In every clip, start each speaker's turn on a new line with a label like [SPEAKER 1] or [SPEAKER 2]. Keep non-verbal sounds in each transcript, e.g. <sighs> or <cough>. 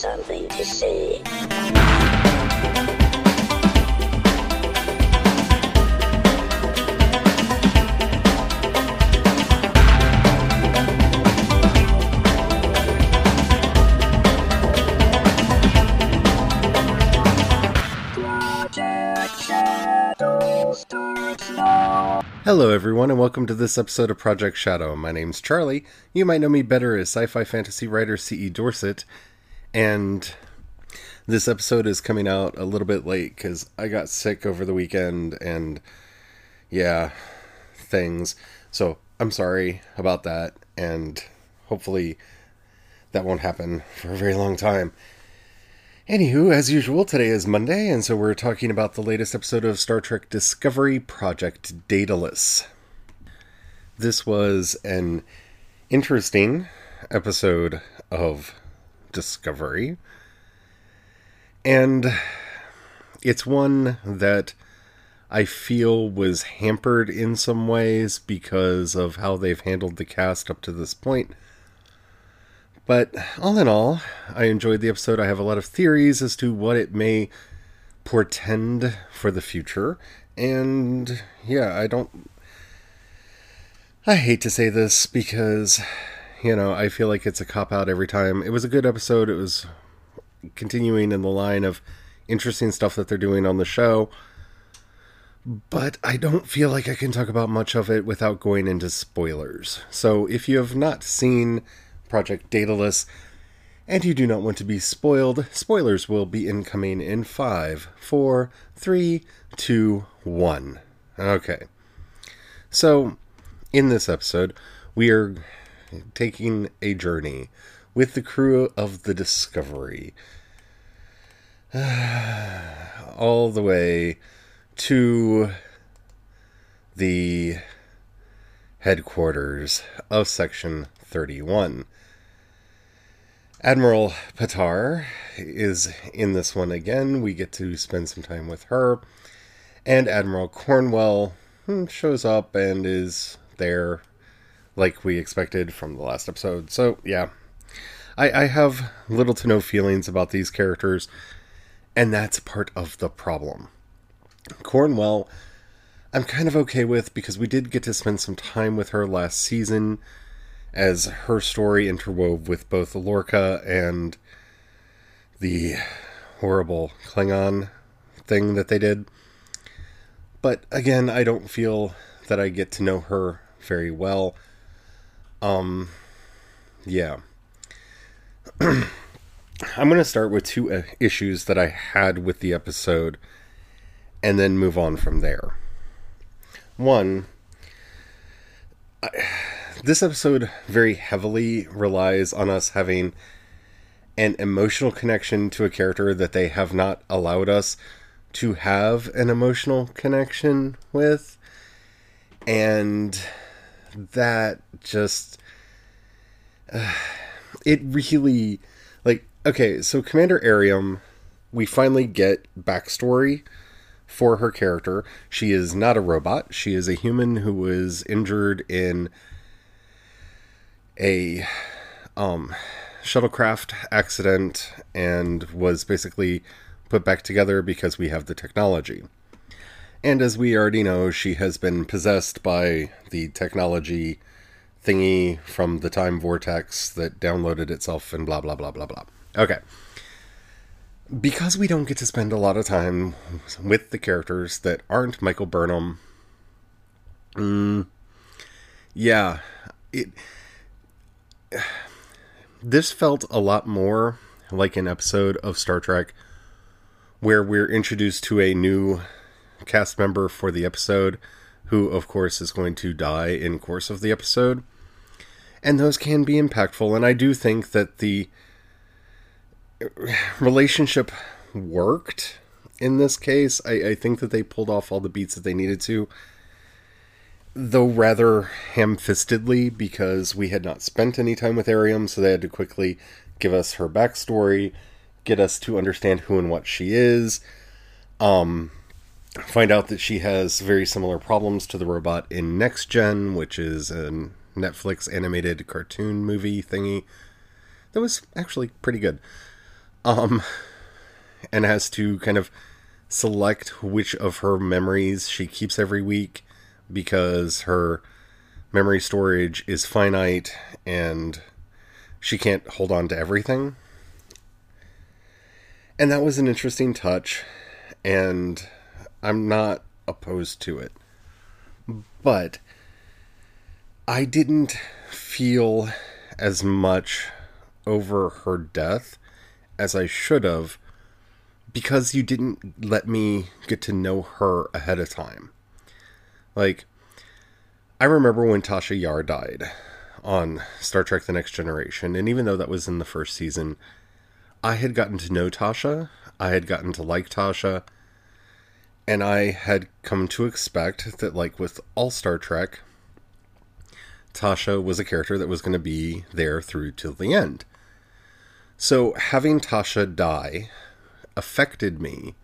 [SPEAKER 1] something to say.
[SPEAKER 2] Hello, everyone, and welcome to this episode of Project Shadow. My name's Charlie. You might know me better as sci fi fantasy writer C.E. Dorset, and this episode is coming out a little bit late because I got sick over the weekend and, yeah, things. So I'm sorry about that, and hopefully that won't happen for a very long time. Anywho, as usual, today is Monday, and so we're talking about the latest episode of Star Trek Discovery Project Daedalus. This was an interesting episode of Discovery, and it's one that I feel was hampered in some ways because of how they've handled the cast up to this point. But all in all, I enjoyed the episode. I have a lot of theories as to what it may portend for the future. And yeah, I don't. I hate to say this because, you know, I feel like it's a cop out every time. It was a good episode. It was continuing in the line of interesting stuff that they're doing on the show. But I don't feel like I can talk about much of it without going into spoilers. So if you have not seen Project Daedalus, and you do not want to be spoiled, spoilers will be incoming in five, four, three, two, one. Okay. So, in this episode, we are taking a journey with the crew of the Discovery <sighs> all the way to the headquarters of Section 31. Admiral Patar is in this one again. We get to spend some time with her. And Admiral Cornwell hmm, shows up and is there like we expected from the last episode. So, yeah. I, I have little to no feelings about these characters, and that's part of the problem. Cornwell, I'm kind of okay with because we did get to spend some time with her last season as her story interwove with both Lorca and the horrible Klingon thing that they did. But again, I don't feel that I get to know her very well. Um, yeah. <clears throat> I'm going to start with two uh, issues that I had with the episode and then move on from there. One, I, <sighs> this episode very heavily relies on us having an emotional connection to a character that they have not allowed us to have an emotional connection with. And that just. Uh, <sighs> it really. Like, okay, so Commander Airiam, we finally get backstory for her character. She is not a robot, she is a human who was injured in a um, shuttlecraft accident and was basically put back together because we have the technology. And as we already know, she has been possessed by the technology thingy from the time vortex that downloaded itself and blah blah blah blah blah. Okay. Because we don't get to spend a lot of time with the characters that aren't Michael Burnham, mm, yeah, it this felt a lot more like an episode of Star Trek where we're introduced to a new cast member for the episode who of course is going to die in course of the episode. And those can be impactful and I do think that the relationship worked in this case. I, I think that they pulled off all the beats that they needed to though rather ham fistedly because we had not spent any time with Airiam, so they had to quickly give us her backstory, get us to understand who and what she is, um, find out that she has very similar problems to the robot in Next Gen, which is a Netflix animated cartoon movie thingy that was actually pretty good. Um, and has to kind of select which of her memories she keeps every week because her memory storage is finite and she can't hold on to everything. And that was an interesting touch, and I'm not opposed to it. But I didn't feel as much over her death as I should have because you didn't let me get to know her ahead of time. Like, I remember when Tasha Yar died on Star Trek The Next Generation, and even though that was in the first season, I had gotten to know Tasha, I had gotten to like Tasha, and I had come to expect that, like with all Star Trek, Tasha was a character that was going to be there through till the end. So having Tasha die affected me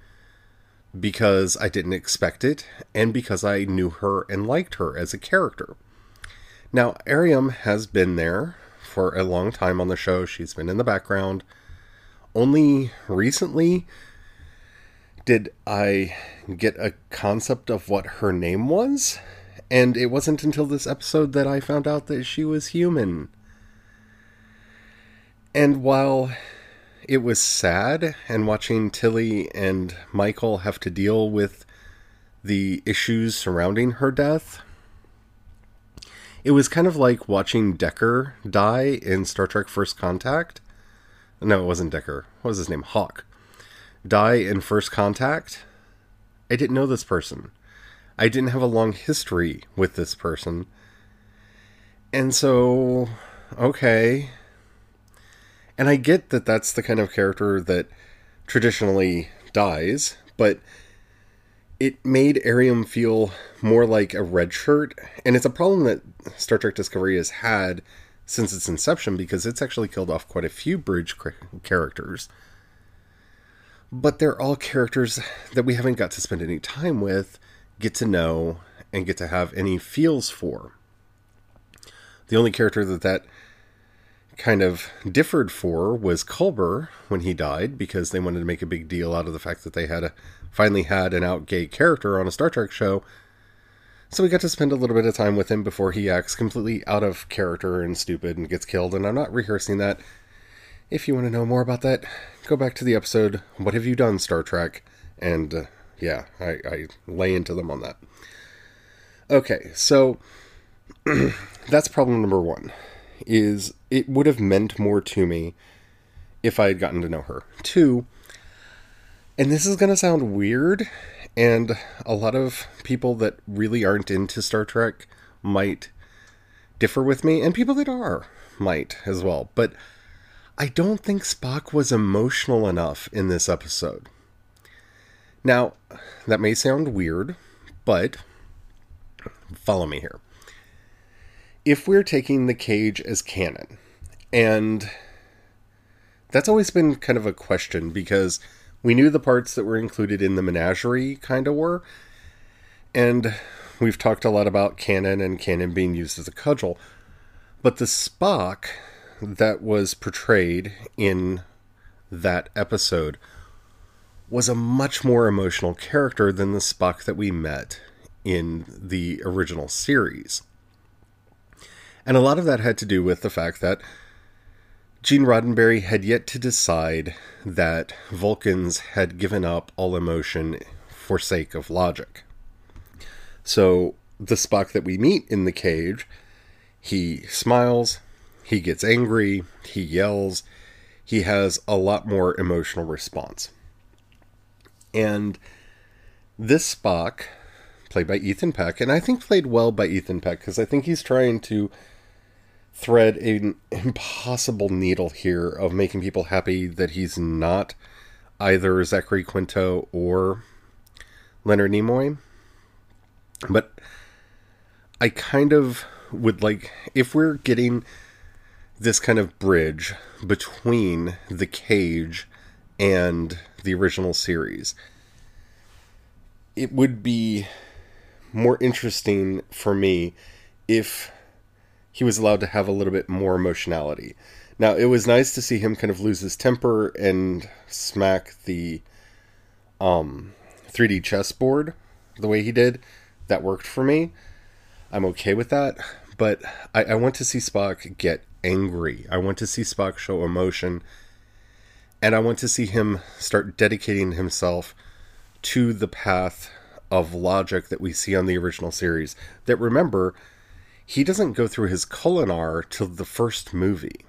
[SPEAKER 2] because I didn't expect it and because I knew her and liked her as a character. Now, Airiam has been there for a long time on the show. She's been in the background. Only recently did I get a concept of what her name was, and it wasn't until this episode that I found out that she was human. And while it was sad and watching Tilly and Michael have to deal with the issues surrounding her death. It was kind of like watching Decker die in Star Trek First Contact. No, it wasn't Decker. What was his name? Hawk. Die in First Contact. I didn't know this person. I didn't have a long history with this person. And so, okay, and I get that that's the kind of character that traditionally dies, but it made Airiam feel more like a red shirt, and it's a problem that Star Trek Discovery has had since its inception because it's actually killed off quite a few bridge characters. But they're all characters that we haven't got to spend any time with, get to know, and get to have any feels for. The only character that that kind of differed for was Culber when he died because they wanted to make a big deal out of the fact that they had a, finally had an out gay character on a Star Trek show. So we got to spend a little bit of time with him before he acts completely out of character and stupid and gets killed. And I'm not rehearsing that. If you want to know more about that, go back to the episode "What Have You Done, Star Trek?" and uh, yeah, I, I lay into them on that. Okay, so <clears throat> that's problem number one is it would have meant more to me if I had gotten to know her. Two, and this is going to sound weird, and a lot of people that really aren't into Star Trek might differ with me, and people that are might as well. But I don't think Spock was emotional enough in this episode. Now, that may sound weird, but follow me here if we're taking the cage as canon, and that's always been kind of a question because we knew the parts that were included in the menagerie kind of were, and we've talked a lot about canon and canon being used as a cudgel, but the Spock that was portrayed in that episode was a much more emotional character than the Spock that we met in the original series. And a lot of that had to do with the fact that Gene Roddenberry had yet to decide that Vulcans had given up all emotion for sake of logic. So the Spock that we meet in the cage, he smiles, he gets angry, he yells, he has a lot more emotional response. And this Spock, played by Ethan Peck, and I think played well by Ethan Peck because I think he's trying to thread an impossible needle here of making people happy that he's not either Zachary Quinto or Leonard Nimoy. But I kind of would like, if we're getting this kind of bridge between The Cage and the original series, it would be more interesting for me if he was allowed to have a little bit more emotionality. Now, it was nice to see him kind of lose his temper and smack the um, 3D chessboard the way he did. That worked for me. I'm okay with that. But I, I want to see Spock get angry. I want to see Spock show emotion. And I want to see him start dedicating himself to the path of logic that we see on the original series. That remember, he doesn't go through his Kolinahr till the first movie,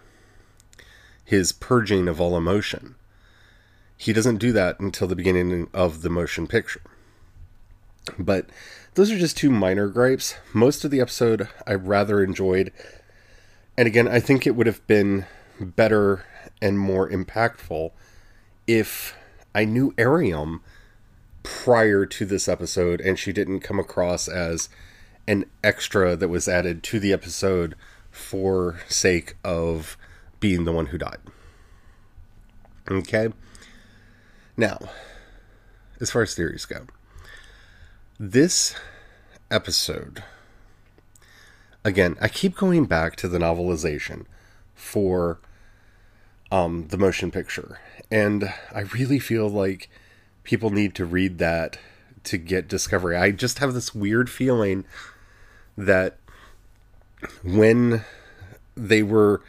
[SPEAKER 2] his purging of all emotion. He doesn't do that until the beginning of the motion picture. But those are just two minor gripes. Most of the episode I rather enjoyed. And again, I think it would have been better and more impactful if I knew Airiam prior to this episode and she didn't come across as an extra that was added to the episode for sake of being the one who died. Okay? Now, as far as theories go, this episode, again, I keep going back to the novelization for um, the motion picture, and I really feel like people need to read that to get Discovery. I just have this weird feeling that when they were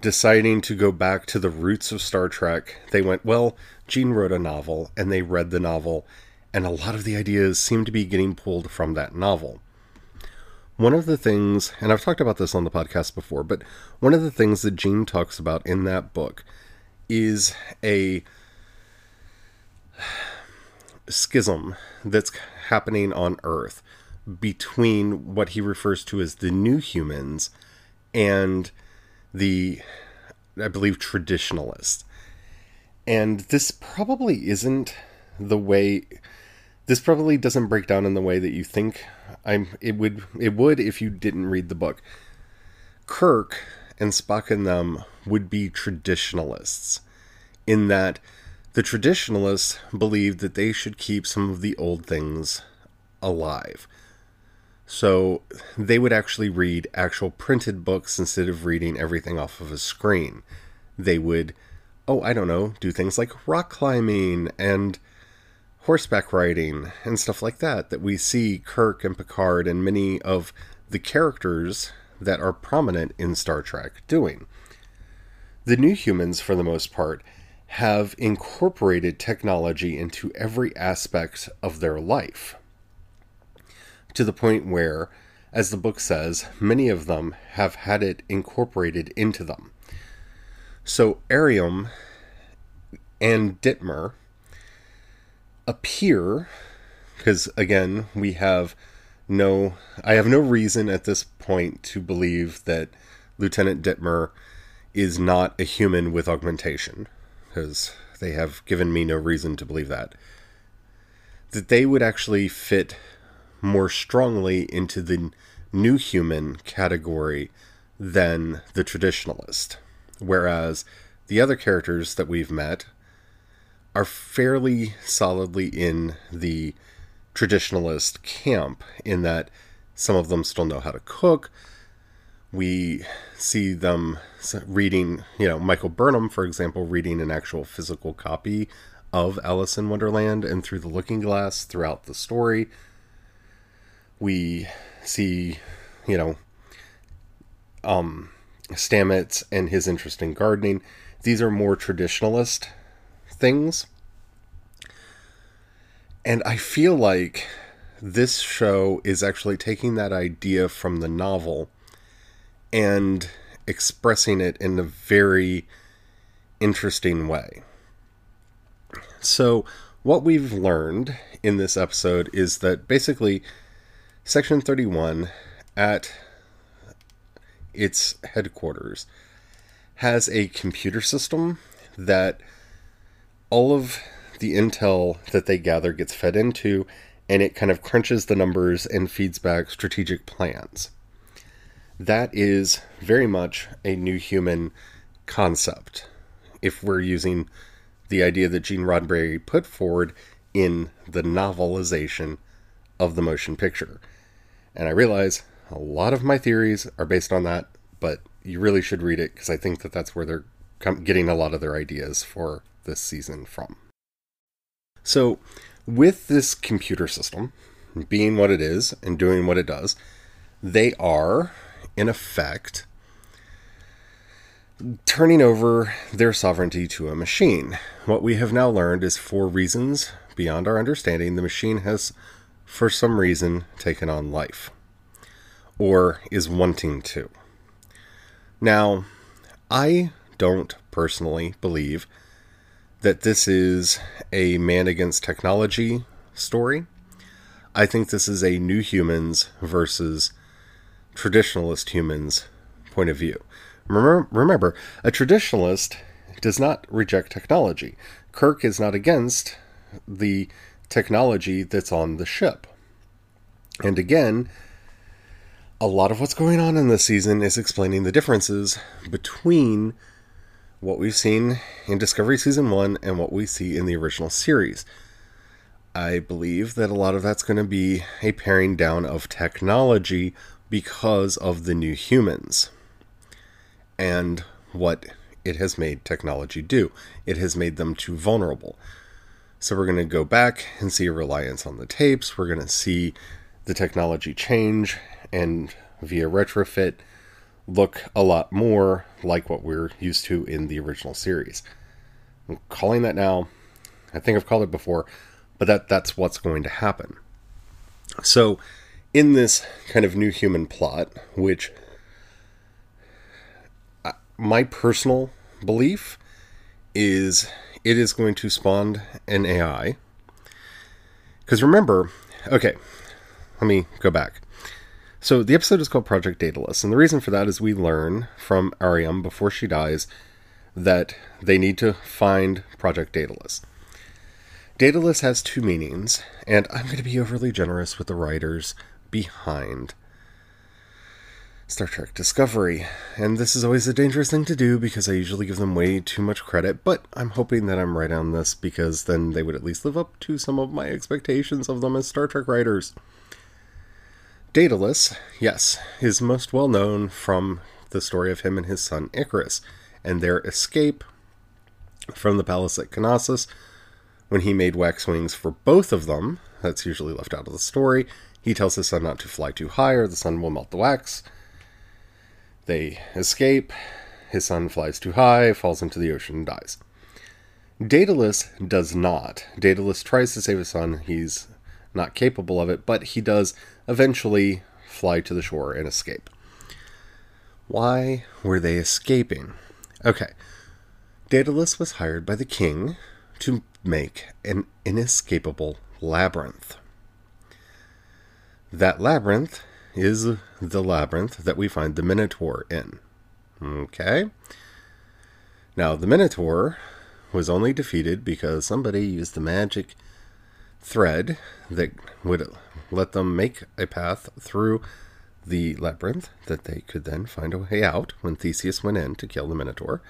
[SPEAKER 2] deciding to go back to the roots of Star Trek, they went, well, Gene wrote a novel, and they read the novel, and a lot of the ideas seem to be getting pulled from that novel. One of the things, and I've talked about this on the podcast before, but one of the things that Gene talks about in that book is a schism that's happening on Earth between what he refers to as the new humans and the, I believe, traditionalists. And this probably isn't the way this probably doesn't break down in the way that you think I'm it would it would if you didn't read the book. Kirk and Spock and them would be traditionalists in that the traditionalists believed that they should keep some of the old things alive. So they would actually read actual printed books instead of reading everything off of a screen. They would, oh, I don't know, do things like rock climbing and horseback riding and stuff like that that we see Kirk and Picard and many of the characters that are prominent in Star Trek doing. The new humans, for the most part, have incorporated technology into every aspect of their life. To the point where, as the book says, many of them have had it incorporated into them. So, Airiam and Detmer appear because again we have no i have no reason at this point to believe that lieutenant detmer is not a human with augmentation because they have given me no reason to believe that. That they would actually fit more strongly into the new human category than the traditionalist. Whereas the other characters that we've met are fairly solidly in the traditionalist camp in that some of them still know how to cook. We see them reading, you know, Michael Burnham, for example, reading an actual physical copy of Alice in Wonderland and Through the Looking Glass throughout the story. We see, you know, um, Stamets and his interest in gardening. These are more traditionalist things. And I feel like this show is actually taking that idea from the novel and expressing it in a very interesting way. So, what we've learned in this episode is that basically Section 31 at its headquarters has a computer system that all of the intel that they gather gets fed into and it kind of crunches the numbers and feeds back strategic plans. That is very much a new human concept. If we're using the idea that Gene Roddenberry put forward in the novelization of the motion picture. And I realize a lot of my theories are based on that, but you really should read it because I think that that's where they're getting a lot of their ideas for this season from. So, with this computer system being what it is and doing what it does, they are, in effect, turning over their sovereignty to a machine. What we have now learned is for reasons beyond our understanding, the machine has, for some reason, taken on life, or is wanting to. Now, I don't personally believe that this is a man against technology story. I think this is a new humans versus traditionalist humans point of view. Remember, remember, a traditionalist does not reject technology. Kirk is not against the technology that's on the ship. And again, a lot of what's going on in this season is explaining the differences between what we've seen in Discovery Season 1 and what we see in the original series. I believe that a lot of that's going to be a paring down of technology because of the new humans and what it has made technology do. It has made them too vulnerable. So we're going to go back and see a reliance on the tapes. We're going to see the technology change and via retrofit look a lot more like what we're used to in the original series. I'm calling that now. I think I've called it before, but that that's what's going to happen. So, in this kind of new human plot, which uh, my personal belief is it is going to spawn an AI. Because remember, okay, let me go back. So the episode is called Project Daedalus, and the reason for that is we learn from Airiam before she dies that they need to find Project Daedalus. Daedalus has two meanings, and I'm going to be overly generous with the writers behind Star Trek Discovery. And this is always a dangerous thing to do because I usually give them way too much credit, but I'm hoping that I'm right on this because then they would at least live up to some of my expectations of them as Star Trek writers. Daedalus, yes, is most well known from the story of him and his son Icarus and their escape from the palace at Knossos when he made wax wings for both of them. That's usually left out of the story. He tells his son not to fly too high or the sun will melt the wax. They escape. His son flies too high, falls into the ocean, and dies. Daedalus does not. Daedalus tries to save his son. He's not capable of it, but he does eventually fly to the shore and escape. Why were they escaping? Okay. Daedalus was hired by the king to make an inescapable labyrinth. That labyrinth is the labyrinth that we find the Minotaur in. Okay? Now, the Minotaur was only defeated because somebody used the magic thread that would let them make a path through the labyrinth that they could then find a way out when Theseus went in to kill the Minotaur.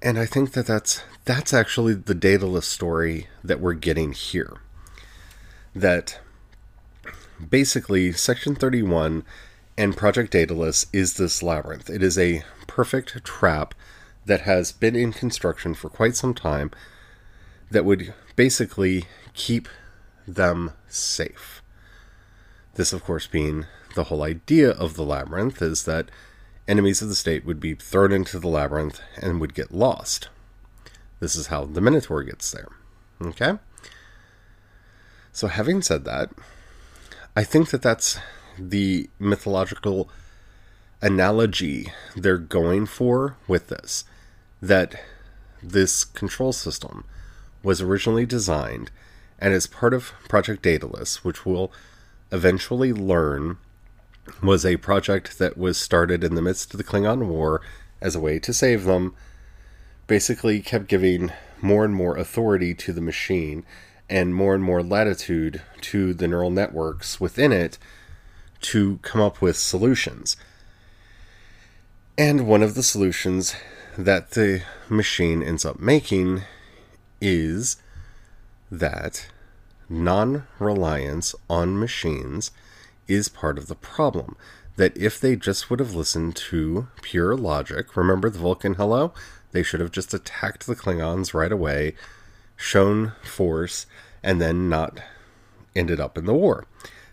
[SPEAKER 2] And I think that that's that's actually the Daedalus story that we're getting here. That basically Section 31 and Project Daedalus is this labyrinth. It is a perfect trap that has been in construction for quite some time that would basically keep them safe. This, of course, being the whole idea of the labyrinth is that enemies of the state would be thrown into the labyrinth and would get lost. This is how the Minotaur gets there. Okay? So, having said that, I think that that's the mythological analogy they're going for with this. That this control system was originally designed and is part of Project Daedalus, which we'll eventually learn was a project that was started in the midst of the Klingon War as a way to save them, basically kept giving more and more authority to the machine and more and more latitude to the neural networks within it to come up with solutions. And one of the solutions that the machine ends up making is that non reliance on machines is part of the problem. that if they just would have listened to pure logic, remember the Vulcan hello? They should have just attacked the Klingons right away, shown force, and then not ended up in the war.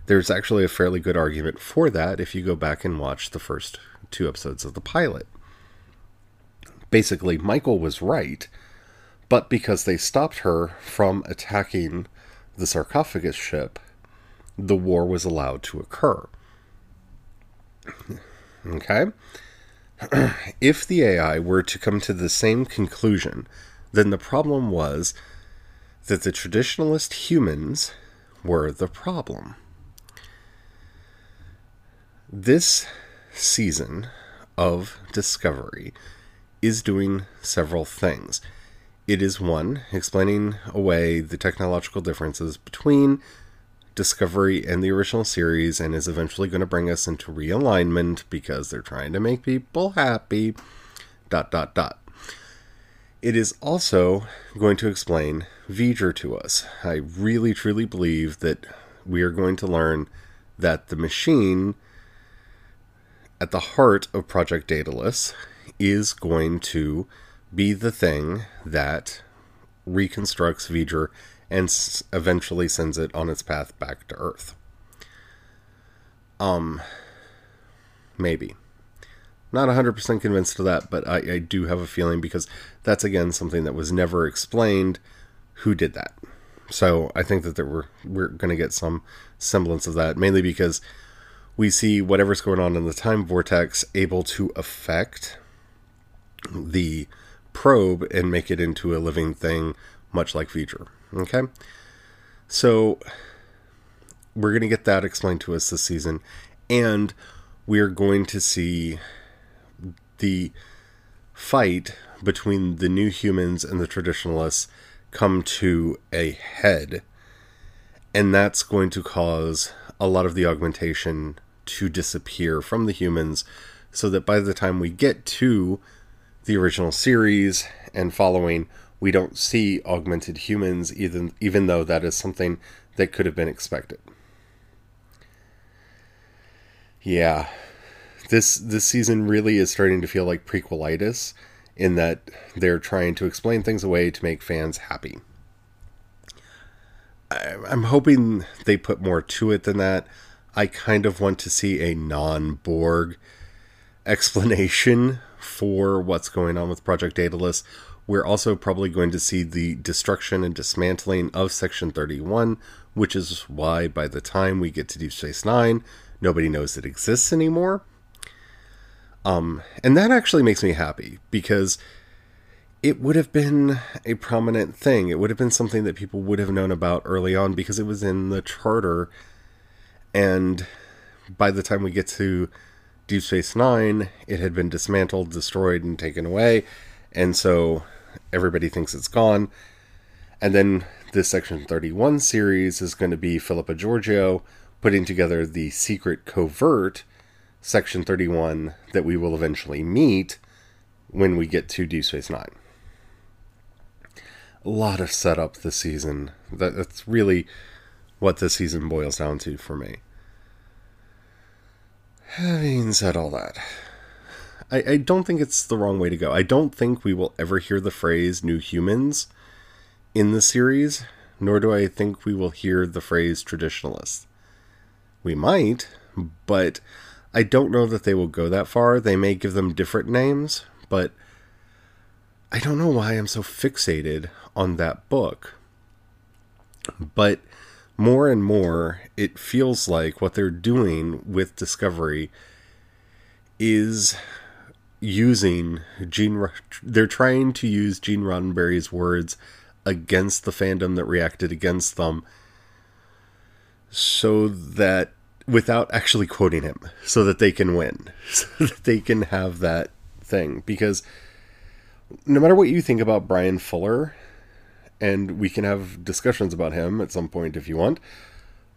[SPEAKER 2] There's actually a fairly good argument for that if you go back and watch the first two episodes of the pilot. Basically, Michael was right, but because they stopped her from attacking the sarcophagus ship, the war was allowed to occur. Okay? <clears throat> if the AI were to come to the same conclusion, then the problem was that the traditionalist humans were the problem. This season of Discovery is doing several things. It is one, explaining away the technological differences between Discovery and the original series, and is eventually going to bring us into realignment because they're trying to make people happy. Dot, dot, dot. It is also going to explain V'ger to us. I really truly believe that we are going to learn that the machine at the heart of Project Daedalus is going to be the thing that reconstructs V'ger and s- eventually sends it on its path back to Earth. Um, maybe. Not 100% convinced of that, but I, I do have a feeling because that's again something that was never explained who did that. So I think that there were, we're going to get some semblance of that, mainly because we see whatever's going on in the time vortex able to affect the probe and make it into a living thing, much like V'ger. Okay? So we're going to get that explained to us this season, and we're going to see the fight between the new humans and the traditionalists come to a head. And that's going to cause a lot of the augmentation to disappear from the humans so that by the time we get to the original series and following, we don't see augmented humans, even, even though that is something that could have been expected. Yeah, this this season really is starting to feel like prequelitis in that they're trying to explain things away to make fans happy. I'm hoping they put more to it than that. I kind of want to see a non Borg explanation for what's going on with Project Daedalus. We're also probably going to see the destruction and dismantling of Section 31, which is why by the time we get to Deep Space Nine, nobody knows it exists anymore. Um, and that actually makes me happy because it would have been a prominent thing. It would have been something that people would have known about early on because it was in the charter. And by the time we get to Deep Space Nine, it had been dismantled, destroyed, and taken away. And so everybody thinks it's gone. And then this Section 31 series is going to be Philippa Georgiou putting together the secret covert Section 31 that we will eventually meet when we get to Deep Space Nine. A lot of setup this season. That, that's really what this season boils down to for me. Having said all that, I, I don't think it's the wrong way to go. I don't think we will ever hear the phrase new humans in the series, nor do I think we will hear the phrase traditionalists. We might, but I don't know that they will go that far. They may give them different names, but I don't know why I'm so fixated on that book. But more and more, it feels like what they're doing with Discovery is using Gene. They're trying to use Gene Roddenberry's words against the fandom that reacted against them, so that without actually quoting him, so that they can win, <laughs> so that they can have that thing. Because no matter what you think about Brian Fuller, and we can have discussions about him at some point if you want,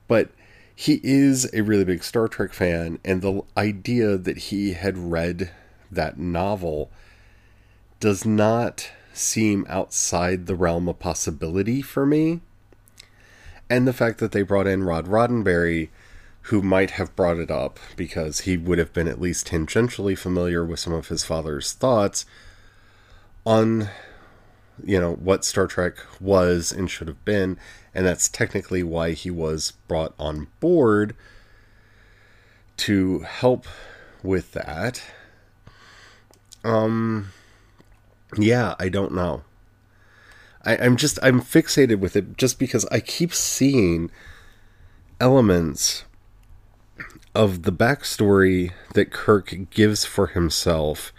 [SPEAKER 2] but he is a really big Star Trek fan, and the idea that he had read that novel does not seem outside the realm of possibility for me. And the fact that they brought in Rod Roddenberry, who might have brought it up because he would have been at least tangentially familiar with some of his father's thoughts on you know what Star Trek was and should have been and that's technically why he was brought on board to help with that. Um yeah I don't know. I, I'm just I'm fixated with it just because I keep seeing elements of the backstory that Kirk gives for himself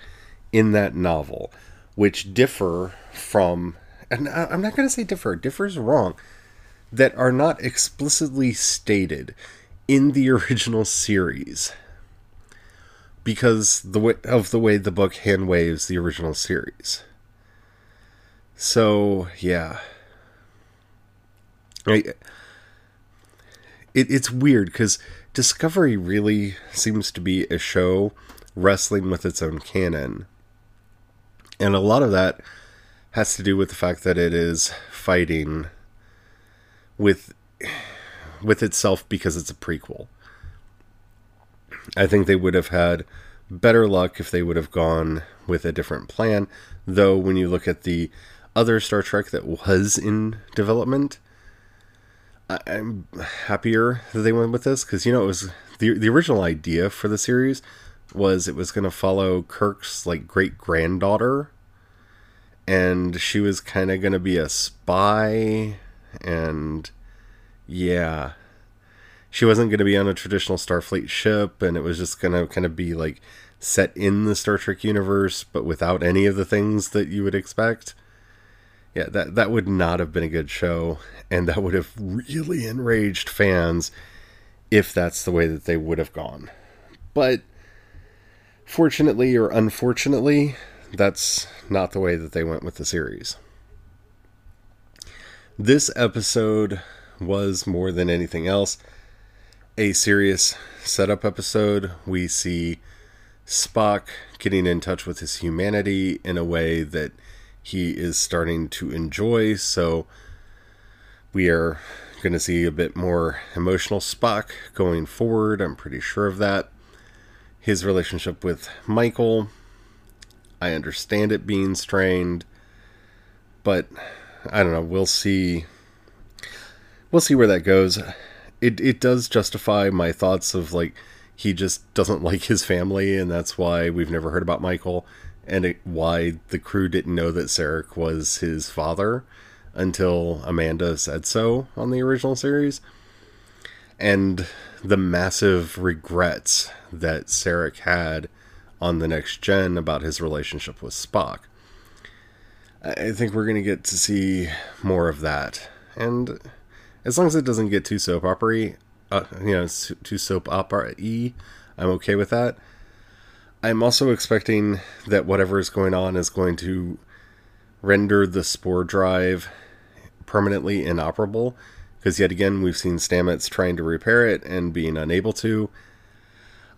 [SPEAKER 2] in that novel, which differ from, and I'm not going to say differ, differs wrong, that are not explicitly stated in the <laughs> original series because the way, of the way the book hand waves the original series. So yeah, I, it, it's weird because Discovery really seems to be a show wrestling with its own canon. And a lot of that has to do with the fact that it is fighting with with itself because it's a prequel. I think they would have had better luck if they would have gone with a different plan, though when you look at the other Star Trek that was in development, I'm happier that they went with this because you know it was the the original idea for the series was it was going to follow Kirk's like great granddaughter, and she was kind of going to be a spy, and yeah, she wasn't going to be on a traditional Starfleet ship, and it was just going to kind of be like set in the Star Trek universe, but without any of the things that you would expect. Yeah, that that would not have been a good show, and that would have really enraged fans if that's the way that they would have gone. But fortunately or unfortunately, that's not the way that they went with the series. This episode was more than anything else a serious setup episode. We see Spock getting in touch with his humanity in a way that he is starting to enjoy. So we are going to see a bit more emotional Spock going forward. I'm pretty sure of that. His relationship with Michael, I understand it being strained, but I don't know. We'll see. We'll see where that goes. It it does justify my thoughts of like he just doesn't <laughs> like his family, and that's why we've never heard about Michael and it, why the crew didn't know that Sarek was his father until Amanda said so on the original series. And the massive regrets that Sarek had on the next gen about his relationship with Spock. I think we're going to get to see more of that. And as long as it doesn't get too soap opera uh, you know, too soap opera y, I'm okay with that. I'm also expecting that whatever is going on is going to render the spore drive permanently inoperable. Because yet again, we've seen Stamets trying to repair it and being unable to.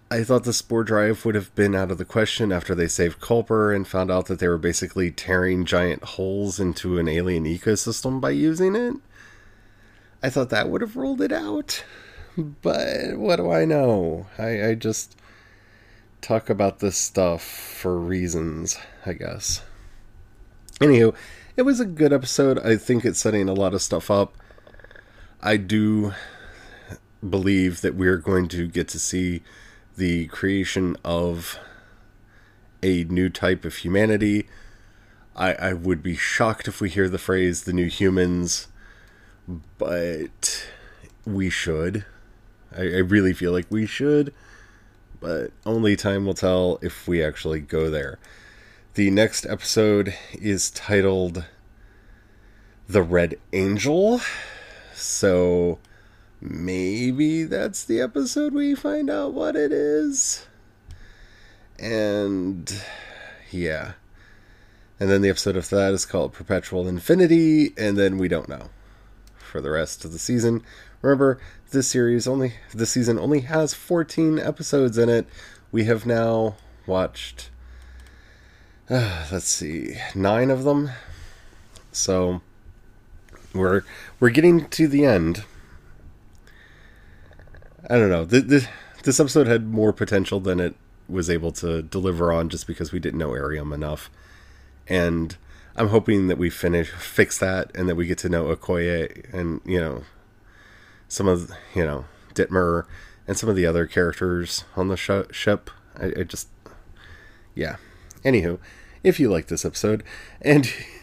[SPEAKER 2] I thought the spore drive would have been out of the question after they saved Culber and found out that they were basically tearing giant holes into an alien ecosystem by using it. I thought that would have ruled it out. But what do I know? I, I just talk about this stuff for reasons, I guess. Anywho, it was a good episode. I think it's setting a lot of stuff up. I do believe that we're going to get to see the creation of a new type of humanity. I, I would be shocked if we hear the phrase the new humans, but we should. I, I really feel like we should but only time will tell if we actually go there. The next episode is titled The Red Angel. So maybe that's the episode we find out what it is. And yeah. And then the episode of that is called Perpetual Infinity, and then we don't know for the rest of the season. Remember, this series only this season only has 14 episodes in it. We have now watched uh, <sighs> let's see, 9 of them. So we're we're getting to the end. I don't know. This, this episode had more potential than it was able to deliver on just because we didn't know Airiam enough. And I'm hoping that we finish fix that and that we get to know Okoye and you know some of you know Detmer and some of the other characters on the sh- ship. I, I just yeah. Anywho, if you like this episode and <laughs>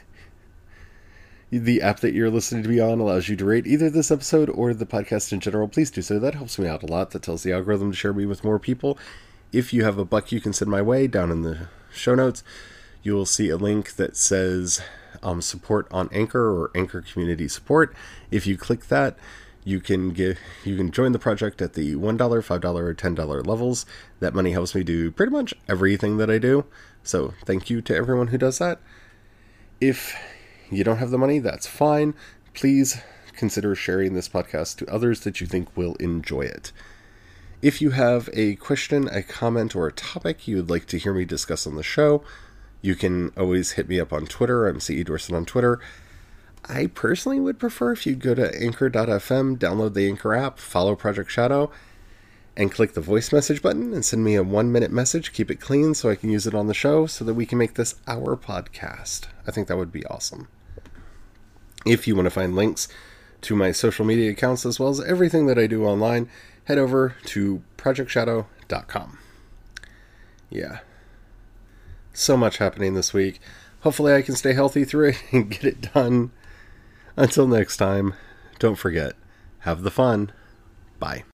[SPEAKER 2] the app that you're listening to me on allows you to rate either this episode or the podcast in general, please do so. That helps me out a lot. That tells the algorithm to share me with more people. If you have a buck you can send my way down in the show notes, you will see a link that says um, support on Anchor or Anchor Community Support. If you click that, you can get you can join the project at the one dollar, five dollar, or ten dollar levels. That money helps me do pretty much everything that I do. So thank you to everyone who does that. If you don't have the money, that's fine. Please consider sharing this podcast to others that you think will enjoy it. If you have a question, a comment, or a topic you would like to hear me discuss on the show, you can always hit me up on Twitter. I'm CE Dorson on Twitter. I personally would prefer if you'd go to anchor.fm, download the Anchor app, follow Project Shadow, and click the voice message button and send me a one minute message. Keep it clean so I can use it on the show so that we can make this our podcast. I think that would be awesome. If you want to find links to my social media accounts as well as everything that I do online, head over to projectshadow.com. Yeah. So much happening this week. Hopefully, I can stay healthy through it and get it done. Until next time, don't forget, have the fun. Bye.